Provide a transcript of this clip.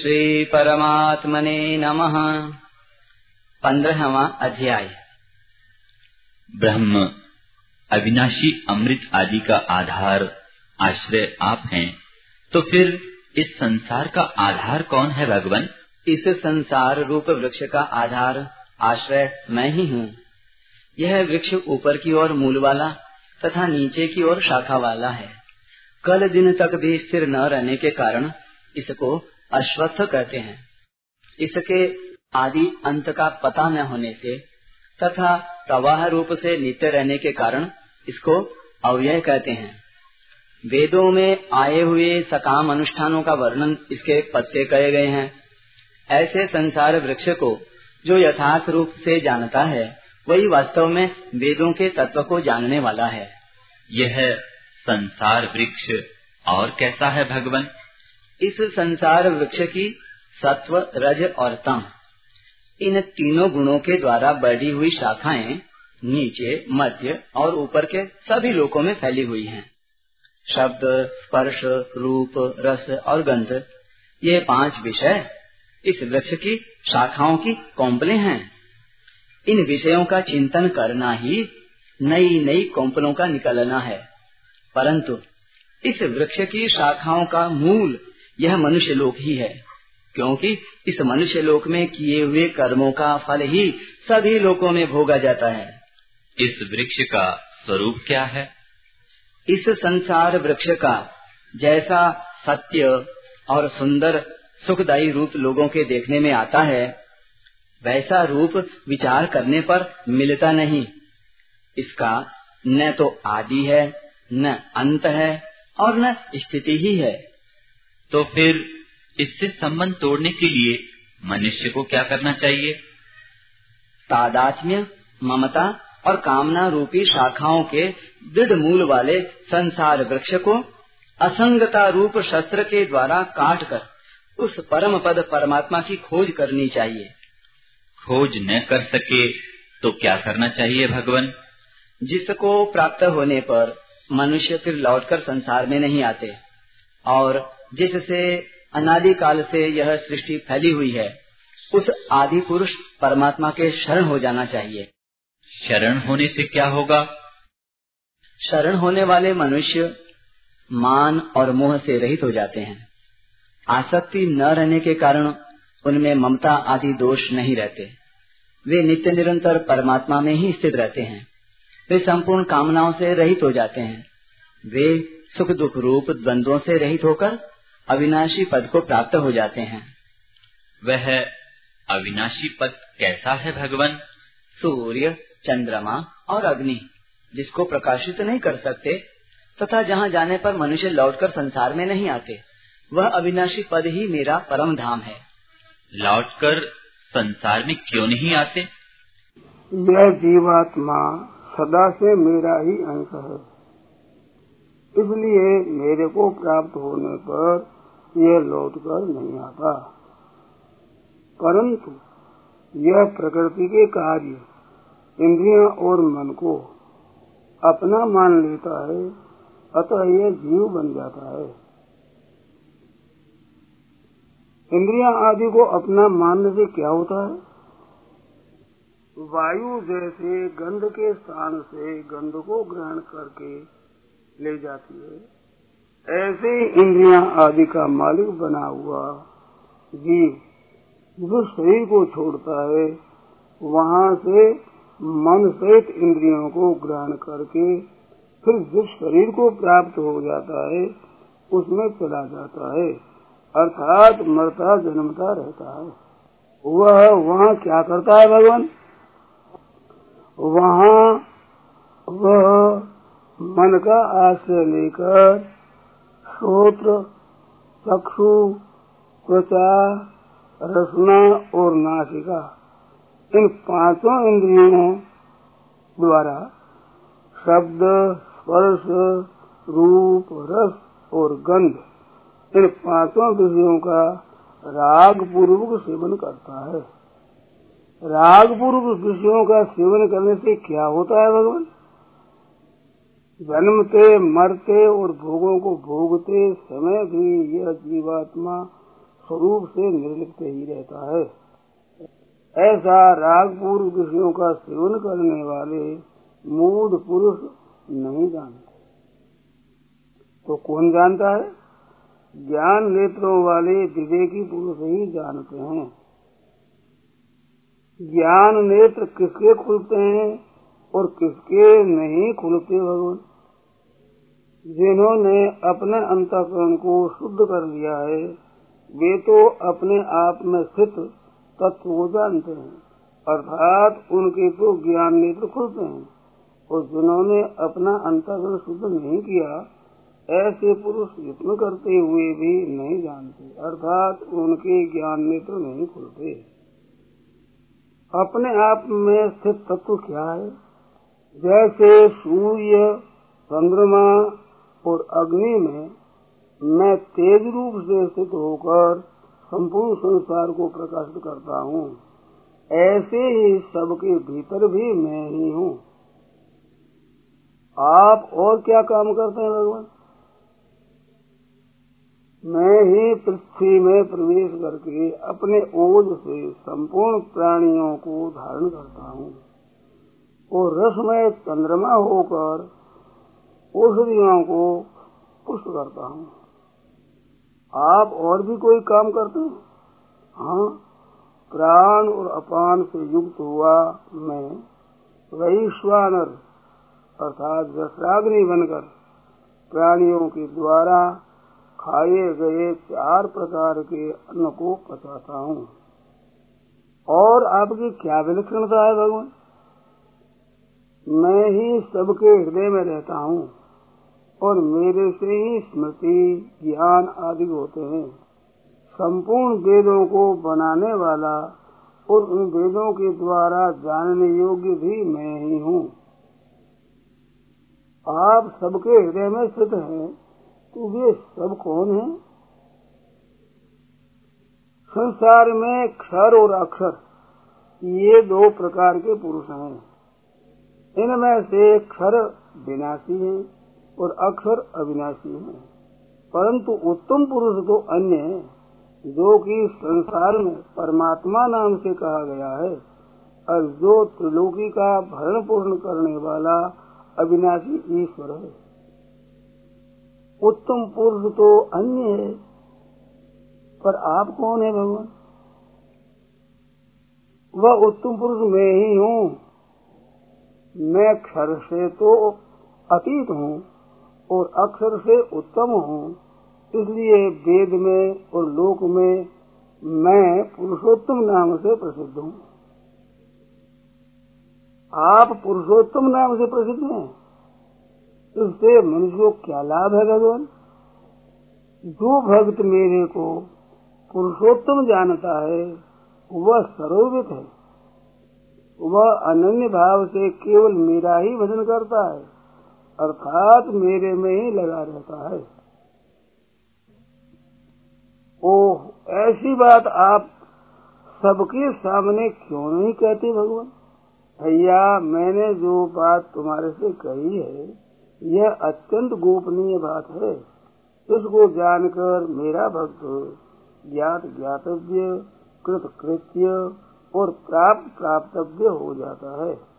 श्री परमात्मने नमः। पंद्रहवा अध्याय। ब्रह्म अविनाशी अमृत आदि का आधार आश्रय आप हैं। तो फिर इस संसार का आधार कौन है भगवान? इस संसार रूप वृक्ष का आधार आश्रय मैं ही हूँ। यह वृक्ष ऊपर की ओर मूल वाला तथा नीचे की ओर शाखा वाला है। कल दिन तक भी स्थिर न रहने के कारण इसको अश्वत्थ कहते हैं। इसके आदि अंत का पता न होने से तथा प्रवाह रूप से नित्य रहने के कारण इसको अव्यय कहते हैं। वेदों में आए हुए सकाम अनुष्ठानों का वर्णन इसके पत्ते कहे गए हैं। ऐसे संसार वृक्ष को जो यथार्थ रूप से जानता है, वही वास्तव में वेदों के तत्व को जानने वाला है। यह संसार वृक्ष और कैसा है भगवान? इस संसार वृक्ष की सत्व, रज और तम। इन तीनों गुणों के द्वारा बढ़ी हुई शाखाएँ नीचे, मध्य और ऊपर के सभी लोकों में फैली हुई हैं। शब्द, स्पर्श, रूप, रस और गंध, ये पाँच विषय इस वृक्ष की शाखाओं की कौम्पले हैं। इन विषयों का चिंतन करना ही नई नई कौम्पलों का निकलना है। परंतु इस वृक्ष की शाखाओं का मूल यह मनुष्य लोक ही है क्योंकि इस मनुष्य लोक में किए हुए कर्मों का फल ही सभी लोकों में भोगा जाता है। इस वृक्ष का स्वरूप क्या है? इस संसार वृक्ष का जैसा सत्य और सुंदर सुखदायी रूप लोगों के देखने में आता है वैसा रूप विचार करने पर मिलता नहीं। इसका न तो आदि है न अंत है और न स्थिति ही है। तो फिर इससे संबंध तोड़ने के लिए मनुष्य को क्या करना चाहिए? तादात्म्य ममता और कामना रूपी शाखाओं के दृढ़ मूल वाले संसार वृक्ष को असंगता रूप शस्त्र के द्वारा काट कर उस परम पद परमात्मा की खोज करनी चाहिए। खोज न कर सके तो क्या करना चाहिए भगवान? जिसको प्राप्त होने पर मनुष्य फिर लौटकर संसार में नहीं आते और जिससे अनादि काल से यह सृष्टि फैली हुई है उस आदि पुरुष परमात्मा के शरण हो जाना चाहिए। शरण होने से क्या होगा? शरण होने वाले मनुष्य मान और मोह से रहित हो जाते हैं। आसक्ति न रहने के कारण उनमें ममता आदि दोष नहीं रहते। वे नित्य निरंतर परमात्मा में ही स्थित रहते हैं। वे संपूर्ण कामनाओं से रहित हो जाते हैं। वे सुख दुख रूप द्वंद्वों से रहित होकर अविनाशी पद को प्राप्त हो जाते हैं। वह अविनाशी पद कैसा है भगवान? सूर्य चंद्रमा और अग्नि जिसको प्रकाशित नहीं कर सकते तथा जहाँ जाने पर मनुष्य लौटकर संसार में नहीं आते वह अविनाशी पद ही मेरा परम धाम है। लौटकर संसार में क्यों नहीं आते? यह जीवात्मा सदा से मेरा ही अंश है। इसलिए मेरे को प्राप्त होने पर यह लौट कर नहीं आता। परंतु यह प्रकृति के कार्य, इंद्रिया और मन को अपना मान लेता है, अतः यह जीव बन जाता है। इंद्रिया आदि को अपना मानने से क्या होता है? वायु जैसे गंध के स्थान से गंध को ग्रहण करके ले जाती है। ऐसे इंद्रिया आदि का मालिक बना हुआ जीव जो शरीर को छोड़ता है, वहाँ से मन सहित इंद्रियों को ग्रहण करके फिर जिस शरीर को प्राप्त हो जाता है, उसमें चला जाता है। अर्थात मरता, जन्मता रहता है। वह वहाँ क्या करता है भगवान? वहाँ वह मन का आश्रय लेकर श्रोत्र, चक्षु, त्वचा, रसना और नासिका। इन पाँचों इंद्रियों द्वारा शब्द, स्पर्श, रूप, रस और गंध, इन पाँचों विषयों का राग पूर्वक सेवन करता है। राग पूर्वक विषयों का सेवन करने से क्या होता है भगवान? जन्मते, मरते और भोगों को भोगते समय भी यह जीवात्मा स्वरूप से निर्लिप्त ही रहता है। ऐसा रागपूर्व विषयों का सेवन करने वाले मूढ़ पुरुष नहीं जानते। तो कौन जानता है? ज्ञान नेत्रों वाले विवेकी पुरुष ही जानते हैं। ज्ञान नेत्र किसके खुलते हैं और किसके नहीं खुलते भगवान? जिन्होंने अपने अंतकरण को शुद्ध कर लिया है, वे तो अपने आप में स्थित तत्व को जानते हैं, अर्थात उनके तो ज्ञान नेत्र खुलते हैं, और जिन्होंने अपना अंतकरण शुद्ध नहीं किया, ऐसे पुरुष यत्न करते हुए भी नहीं जानते, अर्थात उनके ज्ञान नेत्र नहीं खुलते। अपने आप में स्थित तत्व क्या है? जैसे सूर्य, चंद्रमा और अग्नि में मैं तेज रूप से स्थित होकर संपूर्ण संसार को प्रकाशित करता हूँ। ऐसे ही सबके भीतर भी मैं ही हूँ। आप और क्या काम करते हैं भगवान? मैं ही पृथ्वी में प्रवेश करके अपने ओज से संपूर्ण प्राणियों को धारण करता हूँ। और रसमय चंद्रमा होकर औषधियों को पुष्ट करता हूँ। आप और भी कोई काम करते हैं? हाँ प्राण और अपान से युक्त हुआ मैं वैश्वानर अर्थात रसाग्नि बनकर प्राणियों के द्वारा खाए गए चार प्रकार के अन्न को पचाता हूँ। और आपकी क्या विलक्षणता है? भगवान मैं ही सबके हृदय में रहता हूँ। और मेरे से ही स्मृति ज्ञान आदि होते हैं। संपूर्ण वेदों को बनाने वाला और उन वेदों के द्वारा जानने योग्य भी मैं ही हूँ। आप सबके हृदय में स्थित हैं तो वे सब कौन हैं? संसार में क्षर और अक्षर, ये दो प्रकार के पुरुष हैं। इनमें से क्षर विनाशी है। और अक्षर अविनाशी है। परंतु उत्तम पुरुष तो अन्य जो कि संसार में परमात्मा नाम से कहा गया है। और जो त्रिलोकी का भरण पूर्ण करने वाला अविनाशी ईश्वर है। उत्तम पुरुष तो अन्य है, पर आप कौन है भगवान? वह उत्तम पुरुष मैं ही हूँ। मैं क्षर से तो अतीत हूँ। और अक्षर से उत्तम हूँ। इसलिए वेद में और लोक में मैं पुरुषोत्तम नाम से प्रसिद्ध हूँ। आप पुरुषोत्तम नाम से प्रसिद्ध हैं। इससे मनुष्य को क्या लाभ है भगवान? जो भक्त मेरे को पुरुषोत्तम जानता है, वह सर्ववित है। वह अनन्य भाव से केवल मेरा ही भजन करता है। अर्थात मेरे में ही लगा रहता है। ओह, ऐसी बात आप सबके सामने क्यों नहीं कहते भगवान? भैया, मैंने जो बात तुम्हारे से कही है, यह अत्यंत गोपनीय बात है। इसको जानकर मेरा भक्त ज्ञात ज्ञातव्य कृत कृत्य और प्राप्त प्राप्तव्य हो जाता है।